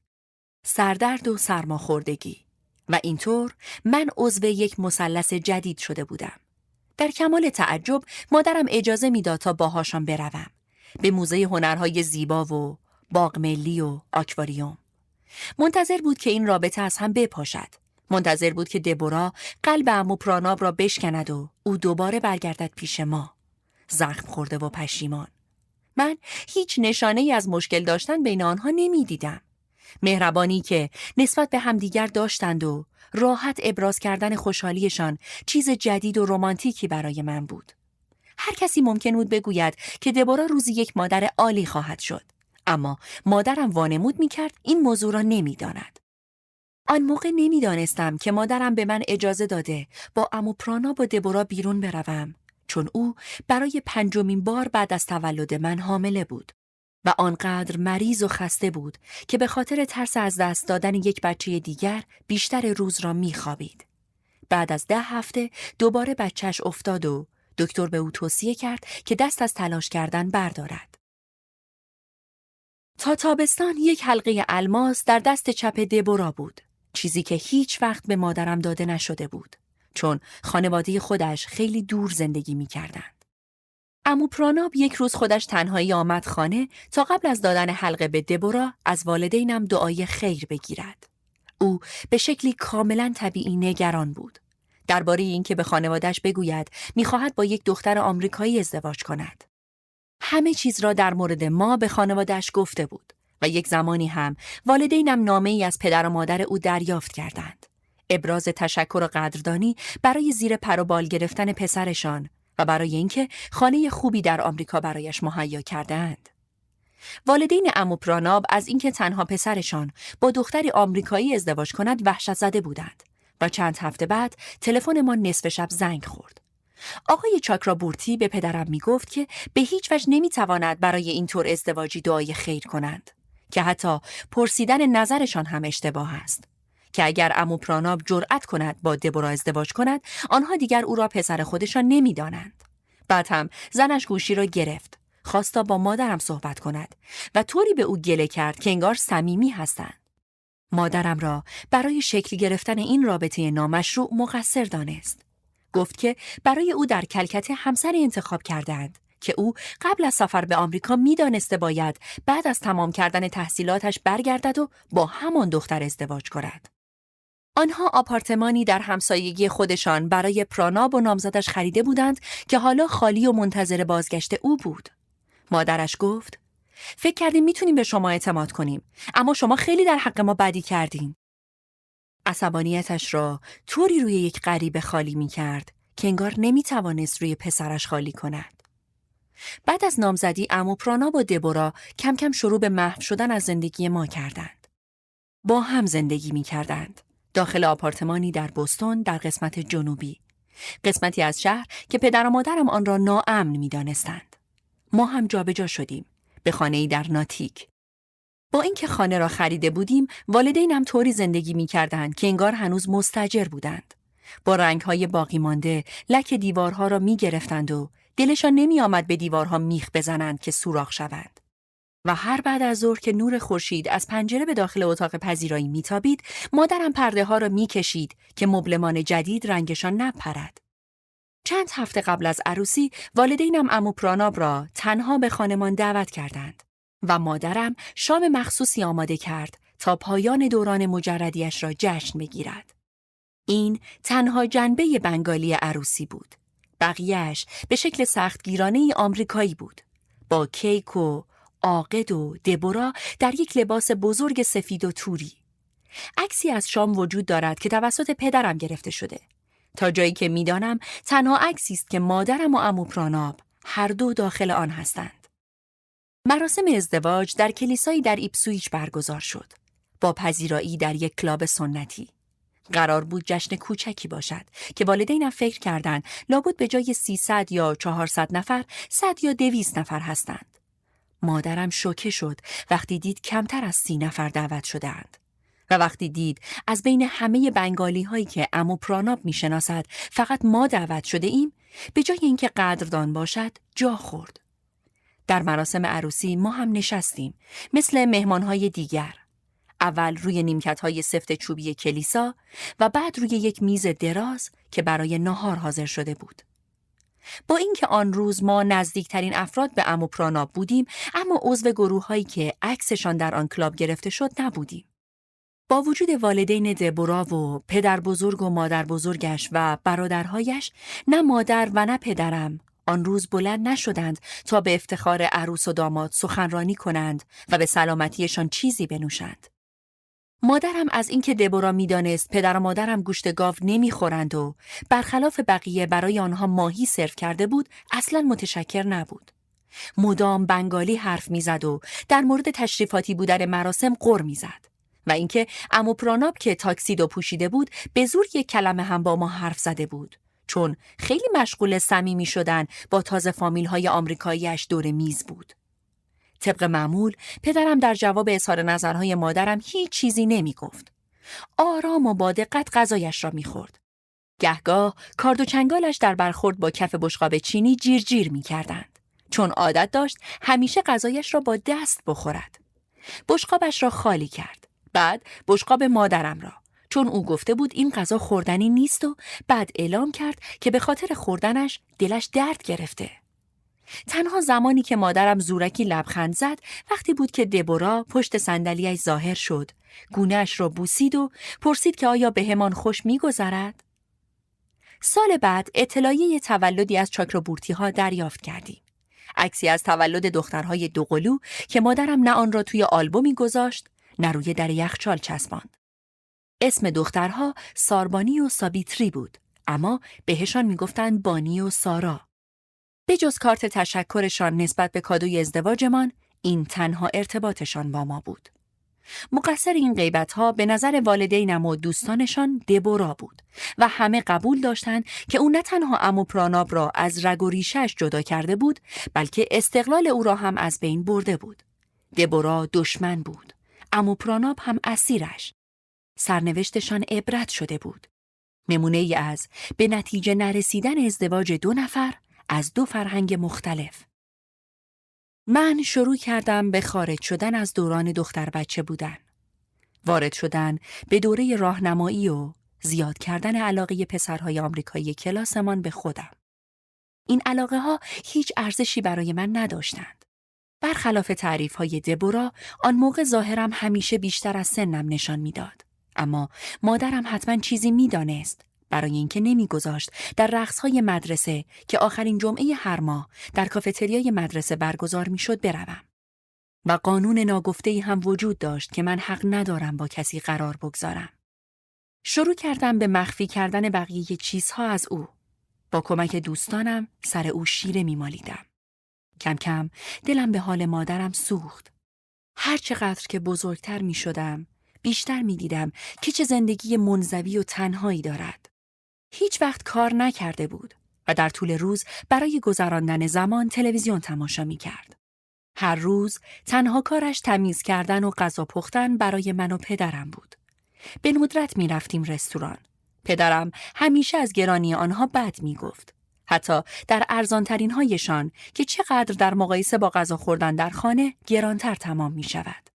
S1: سردرد و سرماخوردگی و اینطور من عضو یک مثلث جدید شده بودم. در کمال تعجب مادرم اجازه می‌داد تا باهاشان بروم. به موزه هنرهای زیبا و باغ ملی و آکواریوم. منتظر بود که این رابطه از هم بپاشد. منتظر بود که دبورا قلب امو پراناب را بشکند و او دوباره برگردد پیش ما. زخم خورده و پشیمان. من هیچ نشانه ای از مشکل داشتن بین آنها نمی دیدم. مهربانی که نسبت به همدیگر داشتند و راحت ابراز کردن خوشحالیشان چیز جدید و رمانتیکی برای من بود. هر کسی ممکن بود بگوید که دبورا روزی یک مادر عالی خواهد شد. اما مادرم وانمود می کرد این موضوع را نمی‌داند. آن موقع نمی‌دانستم که مادرم به من اجازه داده با امو پرانا با دبورا بیرون بروم چون او برای پنجمین بار بعد از تولد من حامله بود و آنقدر مریض و خسته بود که به خاطر ترس از دست دادن یک بچه دیگر بیشتر روز را میخوابید. بعد از ده هفته دوباره بچهش افتاد و دکتر به او توصیه کرد که دست از تلاش کردن بردارد. تا تابستان یک حلقه الماس در دست چپ دبورا بود. چیزی که هیچ وقت به مادرم داده نشده بود. چون خانواده خودش خیلی دور زندگی می کردند. امو پراناب یک روز خودش تنهایی آمد خانه تا قبل از دادن حلقه به دبورا از والدینم دعای خیر بگیرد. او به شکلی کاملا طبیعی نگران بود. درباره اینکه به خانوادش بگوید می‌خواهد با یک دختر آمریکایی ازدواج کند. همه چیز را در مورد ما به خانوادش گفته بود و یک زمانی هم والدینم نامه ای از پدر و مادر او دریافت کردند. ابراز تشکر و قدردانی برای زیر پر و بال گرفتن پسرشان و برای اینکه خانه خوبی در آمریکا برایش مهیا کردهاند. والدین امو پراناب از اینکه تنها پسرشان با دختری آمریکایی ازدواج کند وحشت زده بودند و چند هفته بعد تلفن ما نصف شب زنگ خورد. آقای چاکرا بورتی به پدرم می گفت که به هیچ وجه نمی تواند برای این طور ازدواجی دعای خیر کنند که حتی پرسیدن نظرشان هم اشتباه است. که اگر امو پراناب جرأت کند با دبورا ازدواج کند آنها دیگر او را پسر خودشان نمی‌دانند. بعد هم زنش گوشی را گرفت خواستا با مادرم صحبت کند و طوری به او گله کرد که انگار صمیمی هستند. مادرم را برای شکل گرفتن این رابطه نامشروع مقصر دانست. گفت که برای او در کلکته همسری انتخاب کردند که او قبل از سفر به آمریکا می‌دانسته باید بعد از تمام کردن تحصیلاتش برگردد و با همان دختر ازدواج کند. آنها آپارتمانی در همسایگی خودشان برای پراناب و نامزدش خریده بودند که حالا خالی و منتظر بازگشت او بود. مادرش گفت فکر کردیم می‌تونیم به شما اعتماد کنیم اما شما خیلی در حق ما بدی کردین. عصبانیتش را طوری روی یک غریبه خالی می کرد که انگار نمی توانست روی پسرش خالی کند. بعد از نامزدی امو پراناب و دبورا کم کم شروع به محو شدن از زندگی ما کردند. با هم زندگی می کردند. داخل آپارتمانی در بوستون در قسمت جنوبی. قسمتی از شهر که پدر و مادرم آن را ناامن می دانستند. ما هم جابجا شدیم به خانه در ناتیک. با اینکه خانه را خریده بودیم والدینم طوری زندگی می کردند که انگار هنوز مستجر بودند. با رنگهای باقی مانده لک دیوارها را می گرفتند و دلشان نمی آمد به دیوارها میخ بزنند که سوراخ شوند. و هر بعد از ظهر که نور خورشید از پنجره به داخل اتاق پذیرایی میتابید مادرم پرده ها را می‌کشید که مبلمان جدید رنگشان نپرد چند هفته قبل از عروسی والدینم امو پراناب را تنها به خانمان دعوت کردند و مادرم شام مخصوصی آماده کرد تا پایان دوران مجردیش را جشن بگیرد. این تنها جنبه بنگالی عروسی بود. بقیهش به شکل سختگیرانه آمریکایی بود. با کیک و آقد و دبورا در یک لباس بزرگ سفید و توری. عکسی از شام وجود دارد که توسط پدرم گرفته شده. تا جایی که می‌دانم تنها عکسی است که مادرم و امو پراناب هر دو داخل آن هستند. مراسم ازدواج در کلیسایی در ایپسویچ برگزار شد. با پذیرایی در یک کلاب سنتی. قرار بود جشن کوچکی باشد که والدینم فکر کردند لابد به جای 300 یا 400 نفر 100 یا 200 نفر هستند. مادرم شوکه شد وقتی دید کمتر از سی نفر دعوت شده‌اند. و وقتی دید از بین همه بنگالی هایی که امو پراناب می شناسد فقط ما دعوت شده ایم به جای اینکه قدردان باشد جا خورد. در مراسم عروسی ما هم نشستیم مثل مهمان های دیگر. اول روی نیمکت های سفت چوبی کلیسا و بعد روی یک میز دراز که برای نهار حاضر شده بود. با اینکه آن روز ما نزدیکترین افراد به امو پراناب بودیم اما عضو گروه هایی که عکسشان در آن کلاب گرفته شد نبودیم. با وجود والدین دبورا و پدر بزرگ و مادر بزرگش و برادرهایش نه مادر و نه پدرم آن روز بلند نشدند تا به افتخار عروس و داماد سخنرانی کنند و به سلامتیشان چیزی بنوشند. مادرم از اینکه دبورا می‌دانست پدر و مادرم گوشت گاو نمی‌خورند و برخلاف بقیه برای آنها ماهی سرو کرده بود اصلا متشکر نبود. مدام بنگالی حرف می‌زد و در مورد تشریفاتی بودن مراسم قر می‌زد و اینکه امو پراناب که تاکسیدو پوشیده بود به زور یک کلمه هم با ما حرف زده بود چون خیلی مشغول صمیمی شدن با تازه فامیل های آمریکاییش دور میز بود. طبق معمول پدرم در جواب اظهار نظرهای مادرم هیچ چیزی نمی گفت. آرام و با دقت غذایش را می‌خورد. گهگاه کارد و چنگالش در برخورد با کف بشقاب چینی جیر جیر می کردند. چون عادت داشت همیشه غذایش را با دست بخورد. بشقابش را خالی کرد. بعد بشقاب مادرم را. چون او گفته بود این غذا خوردنی نیست و بعد اعلام کرد که به خاطر خوردنش دلش درد گرفته. تنها زمانی که مادرم زورکی لبخند زد وقتی بود که دبورا پشت صندلیاش ظاهر شد. گونهش را بوسید و پرسید که آیا به همان خوش میگذرد؟ سال بعد اطلاعیه تولدی از چاکرابورتی ها دریافت کردیم. عکسی از تولد دخترهای دوقلو که مادرم نه آن را توی آلبومی گذاشت نه روی در یخچال چسباند. اسم دخترها ساربانی و سابیتری بود اما بهشان می‌گفتند بانی و سارا. به جز کارت تشکرشان نسبت به کادوی ازدواجمان این تنها ارتباطشان با ما بود. مقصر این غیبت ها به نظر والدینم و دوستانشان دبورا بود و همه قبول داشتند که او نه تنها امو پراناب را از رگ و ریشش جدا کرده بود بلکه استقلال او را هم از بین برده بود. دبورا دشمن بود. امو پراناب هم اسیرش. سرنوشتشان عبرت شده بود. نمونه از به نتیجه نرسیدن ازدواج دو نفر از دو فرهنگ مختلف. من شروع کردم به خارج شدن از دوران دختر بچه بودن. وارد شدن به دوره راهنمایی و زیاد کردن علاقه پسرهای آمریکایی کلاسمان به خودم. این علاقه ها هیچ ارزشی برای من نداشتند. برخلاف تعریف های دبورا، آن موقع ظاهرم همیشه بیشتر از سنم نشان می‌داد. اما مادرم حتما چیزی می‌دانست برای اینکه نمیگذاشت در رقصهای مدرسه که آخرین جمعه هر ماه در کافتریای مدرسه برگزار می‌شد بروم. و قانون ناگفته هم وجود داشت که من حق ندارم با کسی قرار بگذارم. شروع کردم به مخفی کردن بقیه چیزها از او. با کمک دوستانم سر او شیره میمالیدم. کم کم دلم به حال مادرم سوخت. هر چقدر که بزرگتر می شدم، بیشتر می دیدم که چه زندگی منزوی و تنهایی دارد. هیچ وقت کار نکرده بود و در طول روز برای گذراندن زمان تلویزیون تماشا می کرد. هر روز تنها کارش تمیز کردن و غذا پختن برای من و پدرم بود. به ندرت می رفتیم رستوران. پدرم همیشه از گرانی آنها بد می گفت. حتی در ارزانترین هایشان که چقدر در مقایسه با غذا خوردن در خانه گرانتر تمام می شود.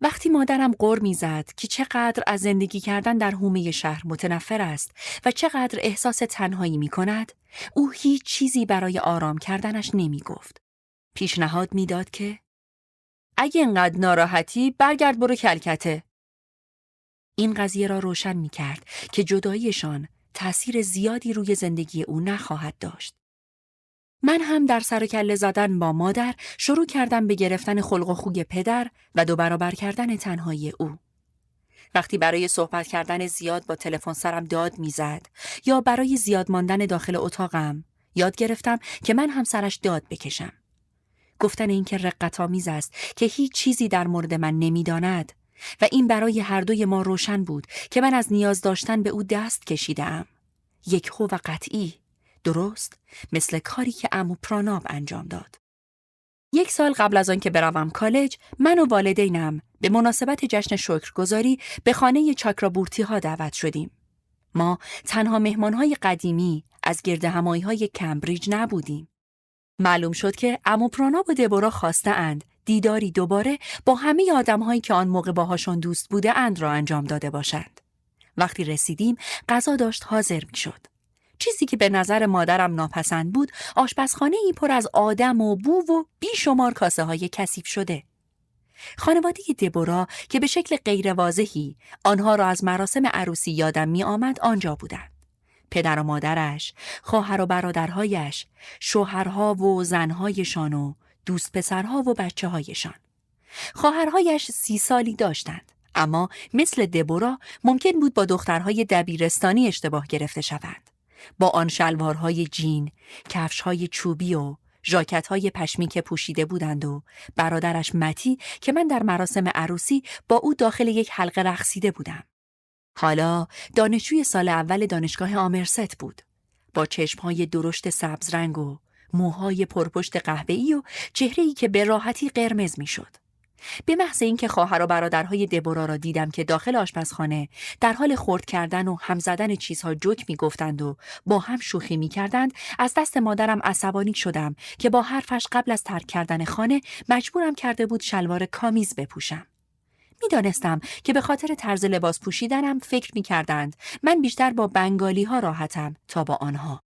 S1: وقتی مادرم غر می‌زد که چقدر از زندگی کردن در حومه شهر متنفر است و چقدر احساس تنهایی می کند، او هیچ چیزی برای آرام کردنش نمی گفت. پیشنهاد می‌داد که اگه اینقدر ناراحتی برگرد برو کلکته. این قضیه را روشن می کرد که جداییشان تأثیر زیادی روی زندگی او نخواهد داشت. من هم در سر کله زدن با مادر شروع کردم به گرفتن خلق و خوی پدر و دو برابر کردن تنهایی او. وقتی برای صحبت کردن زیاد با تلفن سرم داد می‌زد یا برای زیاد ماندن داخل اتاقم یاد گرفتم که من هم سرش داد بکشم. گفتن اینکه رقت آمیز است که هیچ چیزی در مورد من نمی‌داند و این برای هر دوی ما روشن بود که من از نیاز داشتن به او دست کشیدم. یک خو و قطعی درست مثل کاری که امو پراناب انجام داد. یک سال قبل از آنکه بروم کالج من و والدینم به مناسبت جشن شکرگزاری به خانه چاکرابورتی ها دعوت شدیم. ما تنها مهمانهای قدیمی از گرد همایی های کمبریج نبودیم. معلوم شد که امو پراناب و دبورا خواسته اند دیداری دوباره با همه آدمهایی که آن موقع باهاشون دوست بوده اند را انجام داده باشند. وقتی رسیدیم غذا داشت حاضر می شد. چیزی که به نظر مادرم ناپسند بود آشپزخانه ای پر از آدم و بو و بیشمار کاسه های کثیف شده. خانواده دبورا که به شکل غیر واضحی آنها را از مراسم عروسی یادم می آمد آنجا بودند. پدر و مادرش، خواهر و برادرهایش، شوهرها و زنهایشان و دوست پسرها و بچه هایشان. خواهرهایش سی سالی داشتند. اما مثل دبورا ممکن بود با دخترهای دبیرستانی اشتباه گرفته شوند. با آن شلوارهای جین، کفشهای چوبی و ژاکت‌های پشمی که پوشیده بودند و برادرش متی که من در مراسم عروسی با او داخل یک حلقه رقصیده بودم. حالا دانشجوی سال اول دانشگاه آمرست بود. با چشمهای درشت سبز رنگ و موهای پرپشت قهوه‌ای و چهره‌ای که به راحتی قرمز می‌شد. به محض اینکه خواهر و برادرهای دبورا را دیدم که داخل آشپزخانه در حال خورد کردن و هم زدن چیزها جوک می‌گفتند و با هم شوخی می‌کردند از دست مادرم عصبانی شدم که با حرفش قبل از ترک کردن خانه مجبورم کرده بود شلوار کامیز بپوشم. می‌دانستم که به خاطر طرز لباس پوشیدنم فکر می‌کردند من بیشتر با بنگالی ها راحتم تا با آنها.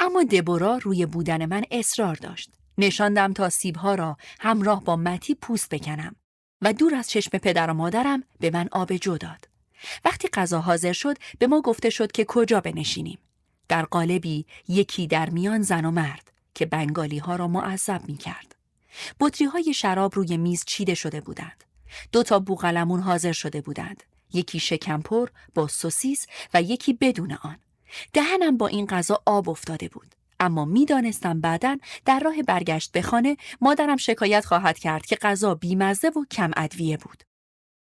S1: اما دبورا روی بودن من اصرار داشت. نشاندم تا سیبها را همراه با متی پوست بکنم و دور از چشم پدر و مادرم به من آب جو داد. وقتی غذا حاضر شد به ما گفته شد که کجا بنشینیم. در قالبی یکی در میان زن و مرد که بنگالی ها را معذب می کرد. بطری های شراب روی میز چیده شده بودند. دو تا بوغلمون حاضر شده بودند. یکی شکمپر با سوسیس و یکی بدون آن. دهنم با این غذا آب افتاده بود. اما می‌دانستم بعدا در راه برگشت به خانه مادرم شکایت خواهد کرد که غذا بیمزه و کم ادویه بود.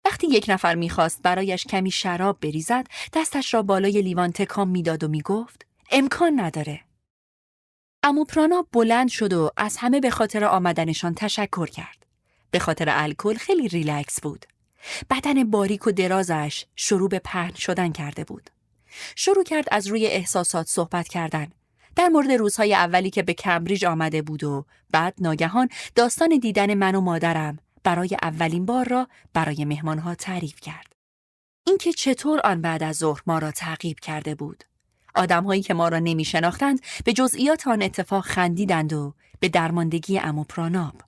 S1: وقتی یک نفر می‌خواست برایش کمی شراب بریزد دستش را بالای لیوان تکام می‌داد و می‌گفت امکان نداره. امو پرانا بلند شد و از همه به خاطر آمدنشان تشکر کرد. به خاطر الکل خیلی ریلکس بود. بدن باریک و درازش شروع به پهن شدن کرده بود. شروع کرد از روی احساسات صحبت کردن در مورد روزهای اولی که به کمبریج آمده بود و بعد ناگهان داستان دیدن من و مادرم برای اولین بار را برای مهمانها تعریف کرد. اینکه چطور آن بعد از ظهر ما را تعقیب کرده بود. آدمهایی که ما را نمی شناختند به جزئیات آن اتفاق خندیدند و به درماندگی امو پراناب.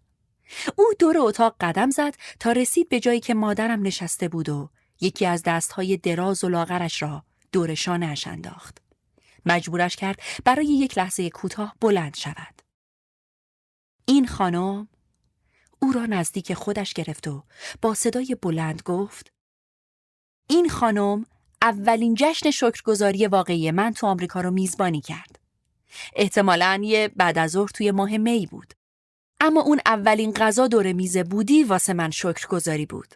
S1: او دور اتاق قدم زد تا رسید به جایی که مادرم نشسته بود و یکی از دستهای دراز و لاغرش را دور شانهاش انداخت. مجبورش کرد برای یک لحظه کوتاه بلند شود. این خانم او را نزدیک خودش گرفت و با صدای بلند گفت این خانم اولین جشن شکرگزاری واقعی من تو آمریکا رو میزبانی کرد. احتمالاً یه بعد از ظهر توی ماه می بود. اما اون اولین غذا دور میز بودی واسه من شکرگزاری بود.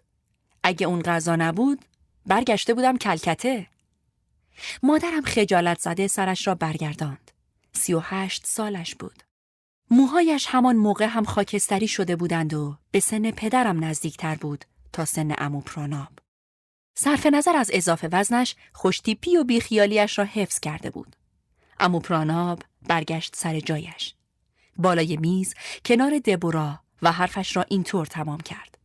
S1: اگه اون غذا نبود برگشته بودم کلکته. مادرم خجالت زده سرش را برگرداند. سی و هشت سالش بود. موهایش همان موقع هم خاکستری شده بودند و به سن پدرم نزدیکتر بود تا سن امو پراناب. صرف نظر از اضافه وزنش خوشتیپی و بیخیالیش را حفظ کرده بود. امو پراناب برگشت سر جایش. بالای میز کنار دبورا و حرفش را اینطور تمام کرد.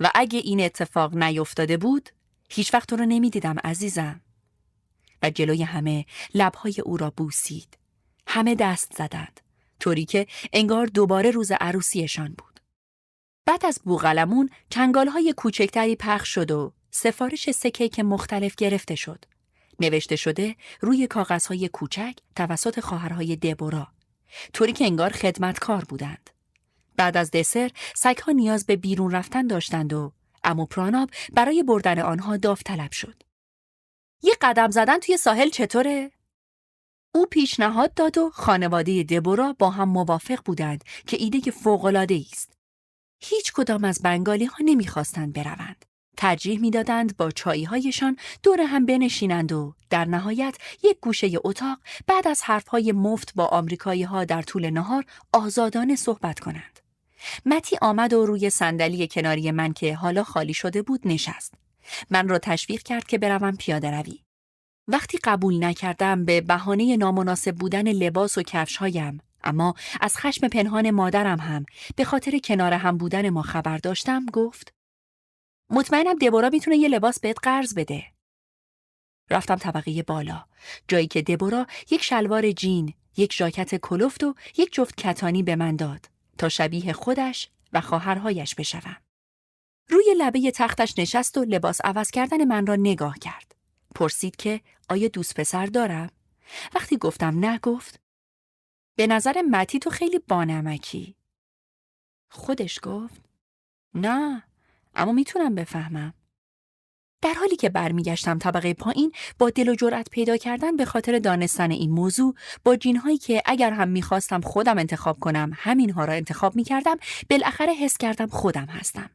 S1: و اگه این اتفاق نیفتاده بود، هیچ وقت رو نمی‌دیدم عزیزم. و جلوی همه لبهای او را بوسید. همه دست زدند. طوری که انگار دوباره روز عروسیشان بود. بعد از بوغلمون چنگال های کوچکتری پخش شد و سفارش سه که مختلف گرفته شد. نوشته شده روی کاغذهای کوچک توسط خواهرهای دبورا. طوری که انگار خدمتکار بودند. بعد از دسر سگها نیاز به بیرون رفتن داشتند و امو پراناب برای بردن آنها داوطلب شد. یه قدم زدن توی ساحل چطوره؟ او پیشنهاد داد و خانواده دبورا با هم موافق بودند که ایده فوق‌العاده است. هیچ کدام از بنگالی ها نمی‌خواستند بروند. ترجیح می‌دادند با چایی هایشان دور هم بنشینند و در نهایت یک گوشه اتاق بعد از حرفهای مفت با آمریکایی ها در طول نهار آزادانه صحبت کنند. متی آمد و روی صندلی کناری من که حالا خالی شده بود نشست. من را تشویق کرد که بروم پیاده روی. وقتی قبول نکردم به بهانه نامناسب بودن لباس و کفشهایم اما از خشم پنهان مادرم هم به خاطر کنار هم بودن ما خبر داشتم گفت مطمئنم دبورا می‌تونه یه لباس بهت قرض بده. رفتم طبقه بالا جایی که دبورا یک شلوار جین یک ژاکت کلفت و یک جفت کتانی به من داد تا شبیه خودش و خواهرهایش بشوم روی لبه تختش نشست و لباس عوض کردن من را نگاه کرد. پرسید که آیا دوست پسر دارم؟ وقتی گفتم نه گفت به نظر متی تو خیلی بانمکی. خودش گفت نه اما می‌تونم بفهمم. در حالی که برمیگشتم طبقه پایین با دل و جرأت پیدا کردن به خاطر دانستن این موضوع با جینهایی که اگر هم می‌خواستم خودم انتخاب کنم همینها را انتخاب می‌کردم بالاخره حس کردم خودم هستم.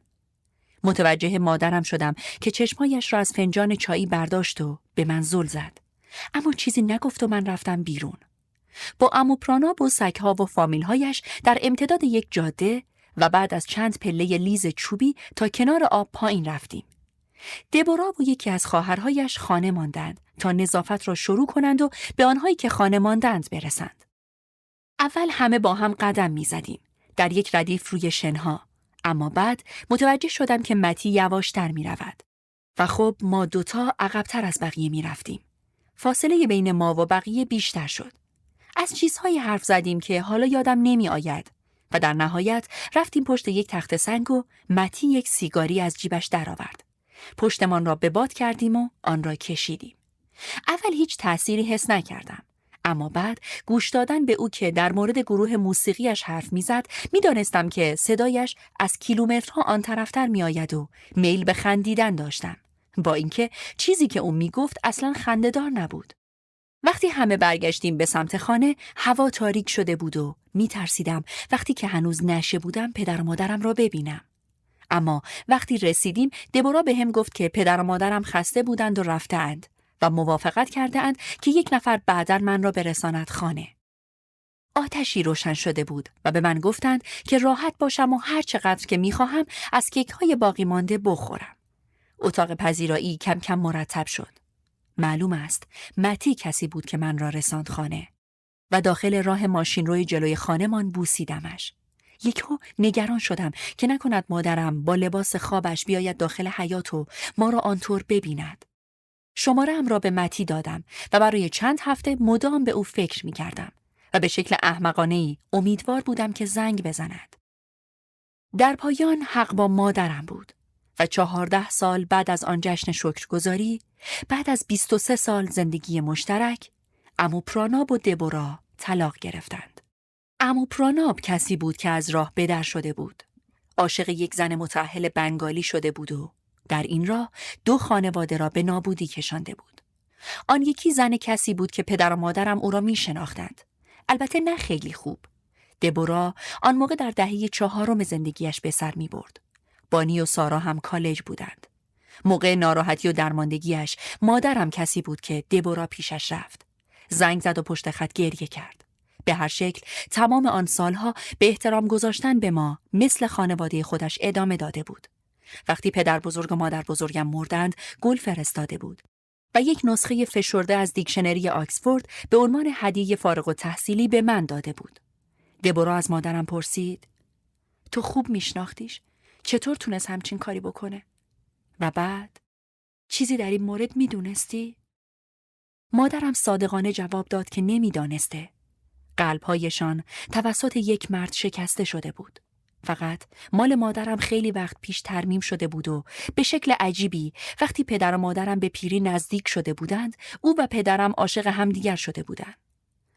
S1: متوجه مادرم شدم که چشمایش را از فنجان چایی برداشت و به من زل زد اما چیزی نگفت و من رفتم بیرون با امو پراناب و سگها و فامیلهایش در امتداد یک جاده و بعد از چند پله لیز چوبی تا کنار آب پایین رفتیم دبورا و یکی از خواهرهایش خانه ماندند تا نظافت را شروع کنند و به آنهایی که خانه ماندند برسند. اول همه با هم قدم می زدیم. در یک ردیف روی شنها. اما بعد متوجه شدم که متی یواشتر می رود. و خب ما دوتا عقبتر از بقیه می رفتیم. فاصله بین ما و بقیه بیشتر شد. از چیزهایی حرف زدیم که حالا یادم نمی آید و در نهایت رفتیم پشت یک تخت سنگ و متی یک سیگاری از جیبش درآورد. پشتمان را به باد کردیم و آن را کشیدیم. اول هیچ تأثیری حس نکردم. اما بعد گوش دادن به او که در مورد گروه موسیقیش حرف می‌زد می‌دانستم که صدایش از کیلومترها آن طرفتر میآید و میل به خندیدن داشتم. با اینکه چیزی که او می‌گفت اصلا خندهدار نبود. وقتی همه برگشتیم به سمت خانه هوا تاریک شده بود و میترسیدم وقتی که هنوز نشه بودم پدر و مادرم را ببینم. اما وقتی رسیدیم دبورا به هم گفت که پدر و مادرم خسته بودند و رفتند و موافقت کرده اند که یک نفر بعدا من را برساند خانه. آتشی روشن شده بود و به من گفتند که راحت باشم و هر چقدر که می‌خواهم از کیک های باقی مانده بخورم. اتاق پذیرایی کم کم مرتب شد. معلوم است متی کسی بود که من را رساند خانه و داخل راه ماشین روی جلوی خانهمان بوسیدمش. یکو نگران شدم که نکند مادرم با لباس خوابش بیاید داخل حیات و ما را آنطور ببیند. شماره را به متی دادم و برای چند هفته مدام به او فکر می کردم و به شکل احمقانه ای امیدوار بودم که زنگ بزند. در پایان حق با مادرم بود و چهارده سال بعد از آن جشن شکرگزاری بعد از 23 سال زندگی مشترک امو پراناب و دبورا طلاق گرفتند. امو پراناب کسی بود که از راه بدر شده بود. عاشق یک زن متعهل بنگالی شده بود و در این راه دو خانواده را به نابودی کشانده بود. آن یکی زن کسی بود که پدر و مادرم او را می شناختند. البته نه خیلی خوب. دبورا آن موقع در دهه چهارم زندگیش به سر می برد. بانی و سارا هم کالج بودند. موقع ناراحتی و درماندگیش مادرم کسی بود که دبورا پیشش رفت. زنگ زد و پشت خط گریه کرد. به هر شکل تمام آن سالها به احترام گذاشتن به ما مثل خانواده خودش ادامه داده بود. وقتی پدر بزرگ و مادر بزرگم مردند گل فرستاده بود و یک نسخه فشرده از دیکشنری آکسفورد به عنوان هدیه فارغ و تحصیلی به من داده بود. دبورا از مادرم پرسید تو خوب میشناختیش؟ چطور تونست همچین کاری بکنه؟ و بعد چیزی در این مورد می‌دونستی؟ مادرم صادقانه جواب داد که نمی‌دانسته. قلبهایشان توسط یک مرد شکسته شده بود. فقط مال مادرم خیلی وقت پیش ترمیم شده بود و به شکل عجیبی وقتی پدر و مادرم به پیری نزدیک شده بودند او و پدرم عاشق همدیگر شده بودند.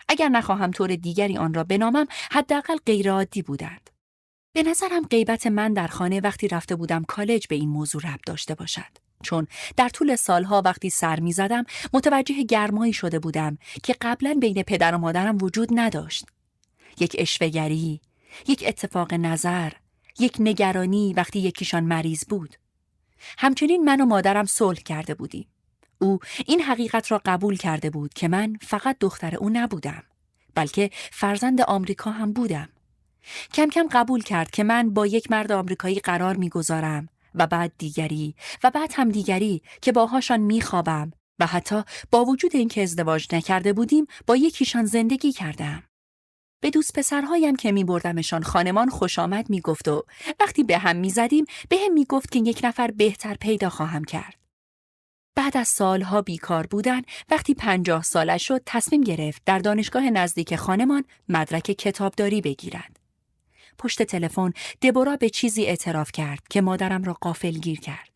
S1: اگر نخواهم طور دیگری آن را بنامم حداقل غیرعادی بودند. به نظرم غیبت من در خانه وقتی رفته بودم کالج به این موضوع ربط داشته باشد. چون در طول سالها وقتی سر می زدم متوجه گرمایی شده بودم که قبلا بین پدر و مادرم وجود نداشت. یک اشوهگری یک اتفاق نظر، یک نگرانی وقتی یکیشان مریض بود. همچنین من و مادرم صلح کرده بودیم. او این حقیقت را قبول کرده بود که من فقط دختر او نبودم بلکه فرزند آمریکا هم بودم. کم کم قبول کرد که من با یک مرد آمریکایی قرار می‌گذارم و بعد دیگری و بعد هم دیگری که باهاشان میخوابم و حتی با وجود اینکه ازدواج نکرده بودیم با یکیشان زندگی کردم. به دوست پسرهایم که می بردمشان خانمان خوش آمد می گفت و وقتی به هم می زدیم به هم می گفت که یک نفر بهتر پیدا خواهم کرد. بعد از سالها بیکار بودن وقتی پنجاه سالش شد تصمیم گرفت در دانشگاه نزدیک خانمان مدرک کتابداری بگیرد. پشت تلفن دبورا به چیزی اعتراف کرد که مادرم را قافل گیر کرد.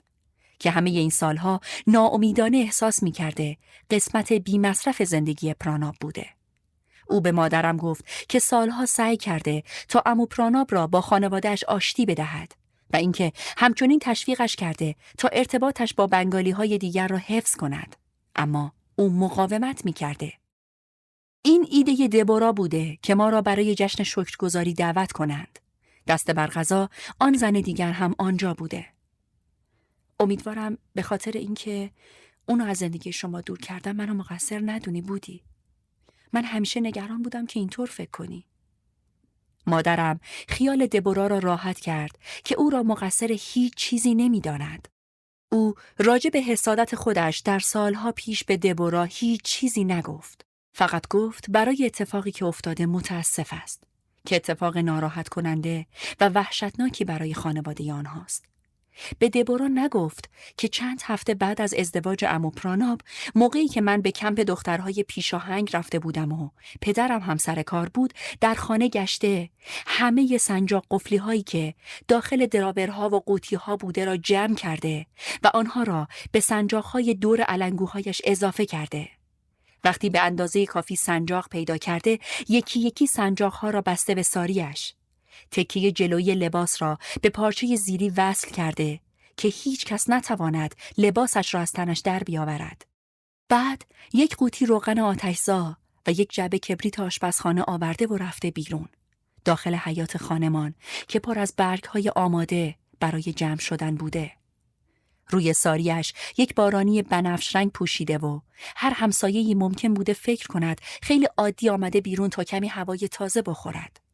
S1: که همه این سالها ناامیدانه احساس می کرده قسمت بی مصرف زندگی پراناب بوده. او به مادرم گفت که سالها سعی کرده تا امو پراناب را با خانوادهش آشتی بدهد و اینکه همچنین تشویقش کرده تا ارتباطش با بنگالی های دیگر را حفظ کند. اما او مقاومت می کرده. این ایده دبورا بوده که ما را برای جشن شکرگزاری دعوت کنند. دست بر غذا آن زن دیگر هم آنجا بوده. امیدوارم به خاطر اینکه اونو از زندگی شما دور کردم منو مقصر ندونی بودی. من همیشه نگران بودم که اینطور فکر کنی. مادرم خیال دبورا را راحت کرد که او را مقصر هیچ چیزی نمی‌داند. او راجع به حسادت خودش در سالها پیش به دبورا هیچ چیزی نگفت. فقط گفت برای اتفاقی که افتاده متاسف است. که اتفاق ناراحت کننده و وحشتناکی برای خانواده آنهاست. به دبورا نگفت که چند هفته بعد از ازدواج امو پراناب موقعی که من به کمپ دخترهای پیشاهنگ رفته بودم و پدرم هم سر کار بود در خانه گشته همه سنجاق قفلی هایی که داخل دراورها و قوطی ها بوده را جمع کرده و آنها را به سنجاق های دور علنگوهایش اضافه کرده. وقتی به اندازه کافی سنجاق پیدا کرده یکی یکی سنجاق ها را بسته به ساریش تکیه جلوی لباس را به پارچه زیری وصل کرده که هیچ کس نتواند لباسش را از تنش در بیاورد. بعد یک قوطی روغن آتشزا و یک جبه کبریت آشپزخانه آورده و رفته بیرون. داخل حیات خانمان که پر از برگ های آماده برای جمع شدن بوده. روی ساریش یک بارانی بنفش رنگ پوشیده و هر همسایه‌ای ممکن بوده فکر کند خیلی عادی آمده بیرون تا کمی هوای تازه بخورد.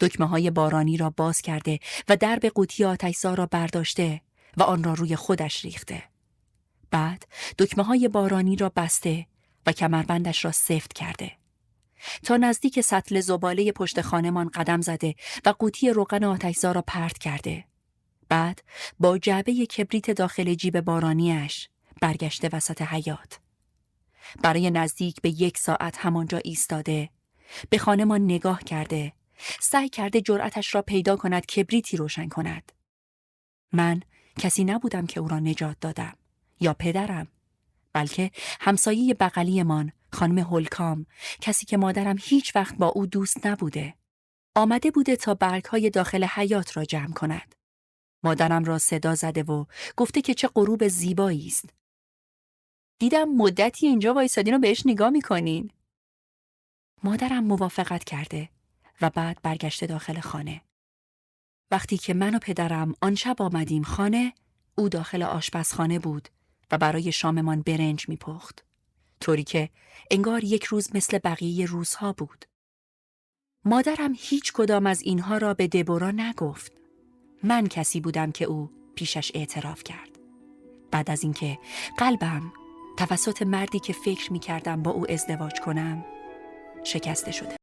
S1: دکمه های بارانی را باز کرده و درب قوطی آتشزا را برداشته و آن را روی خودش ریخته. بعد دکمه های بارانی را بسته و کمربندش را سفت کرده. تا نزدیک سطل زباله پشت خانمان قدم زده و قوطی روغن آتشزا را پرت کرده. بعد با جعبه کبریت داخل جیب بارانیش برگشته وسط حیات. برای نزدیک به یک ساعت همانجا ایستاده به خانمان نگاه کرده سعی کرده جرأتش را پیدا کند کبریتی روشن کند. من کسی نبودم که او را نجات دادم یا پدرم بلکه همسایه بغلیمان خانم هولکام کسی که مادرم هیچ وقت با او دوست نبوده. آمده بوده تا برگ های داخل حیات را جمع کند. مادرم را صدا زده و گفته که چه غروب زیبایی است. دیدم مدتی اینجا وایسادین و بهش نگاه می‌کنین. مادرم موافقت کرده. و بعد برگشته داخل خانه. وقتی که من و پدرم آن شب آمدیم خانه، او داخل آشپزخانه بود و برای شاممان برنج میپخت. طوری که انگار یک روز مثل بقیه روزها بود. مادرم هیچ کدام از اینها را به دبورا نگفت. من کسی بودم که او پیشش اعتراف کرد. بعد از اینکه قلبم توسط مردی که فکر می کردم با او ازدواج کنم شکسته شده